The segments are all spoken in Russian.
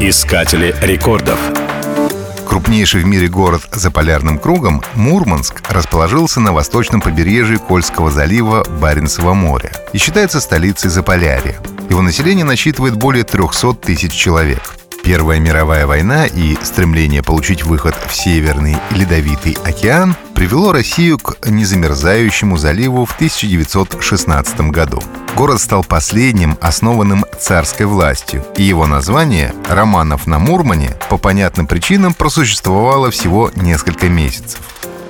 Искатели рекордов. Крупнейший в мире город за полярным кругом, Мурманск расположился на восточном побережье Кольского залива Баренцева моря и считается столицей Заполярья. Его население насчитывает более 300 тысяч человек. Первая мировая война и стремление получить выход в Северный Ледовитый океан привело Россию к незамерзающему заливу в 1916 году. Город стал последним, основанным царской властью, и его название «Романов на Мурмане» по понятным причинам просуществовало всего несколько месяцев.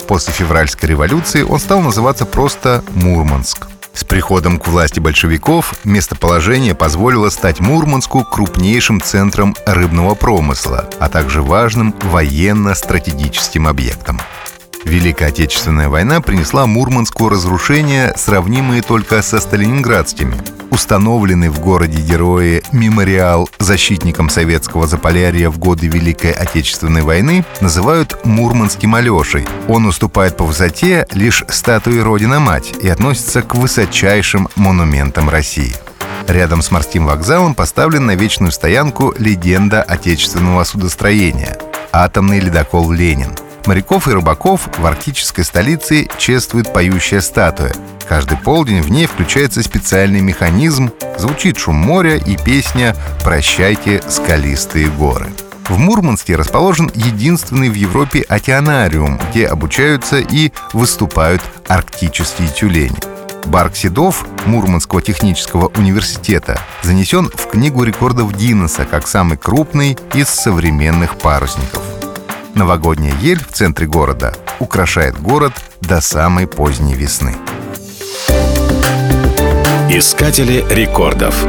После февральской революции он стал называться просто Мурманск. С приходом к власти большевиков местоположение позволило стать Мурманску крупнейшим центром рыбного промысла, а также важным военно-стратегическим объектом. Великая Отечественная война принесла Мурманску разрушения, сравнимые только со сталининградскими. Установленный в городе Герои мемориал защитникам советского Заполярья в годы Великой Отечественной войны называют Мурманским Алешей. Он уступает по высоте лишь статуе Родина-Мать и относится к высочайшим монументам России. Рядом с морским вокзалом поставлен на вечную стоянку легенда отечественного судостроения – атомный ледокол «Ленин». Моряков и рыбаков в арктической столице чествует поющая статуя. Каждый полдень в ней включается специальный механизм, звучит шум моря и песня «Прощайте, скалистые горы». В Мурманске расположен единственный в Европе океанариум, где обучаются и выступают арктические тюлени. Барк Седов Мурманского технического университета занесен в Книгу рекордов Гиннесса как самый крупный из современных парусников. Новогодняя ель в центре города украшает город до самой поздней весны. Искатели рекордов.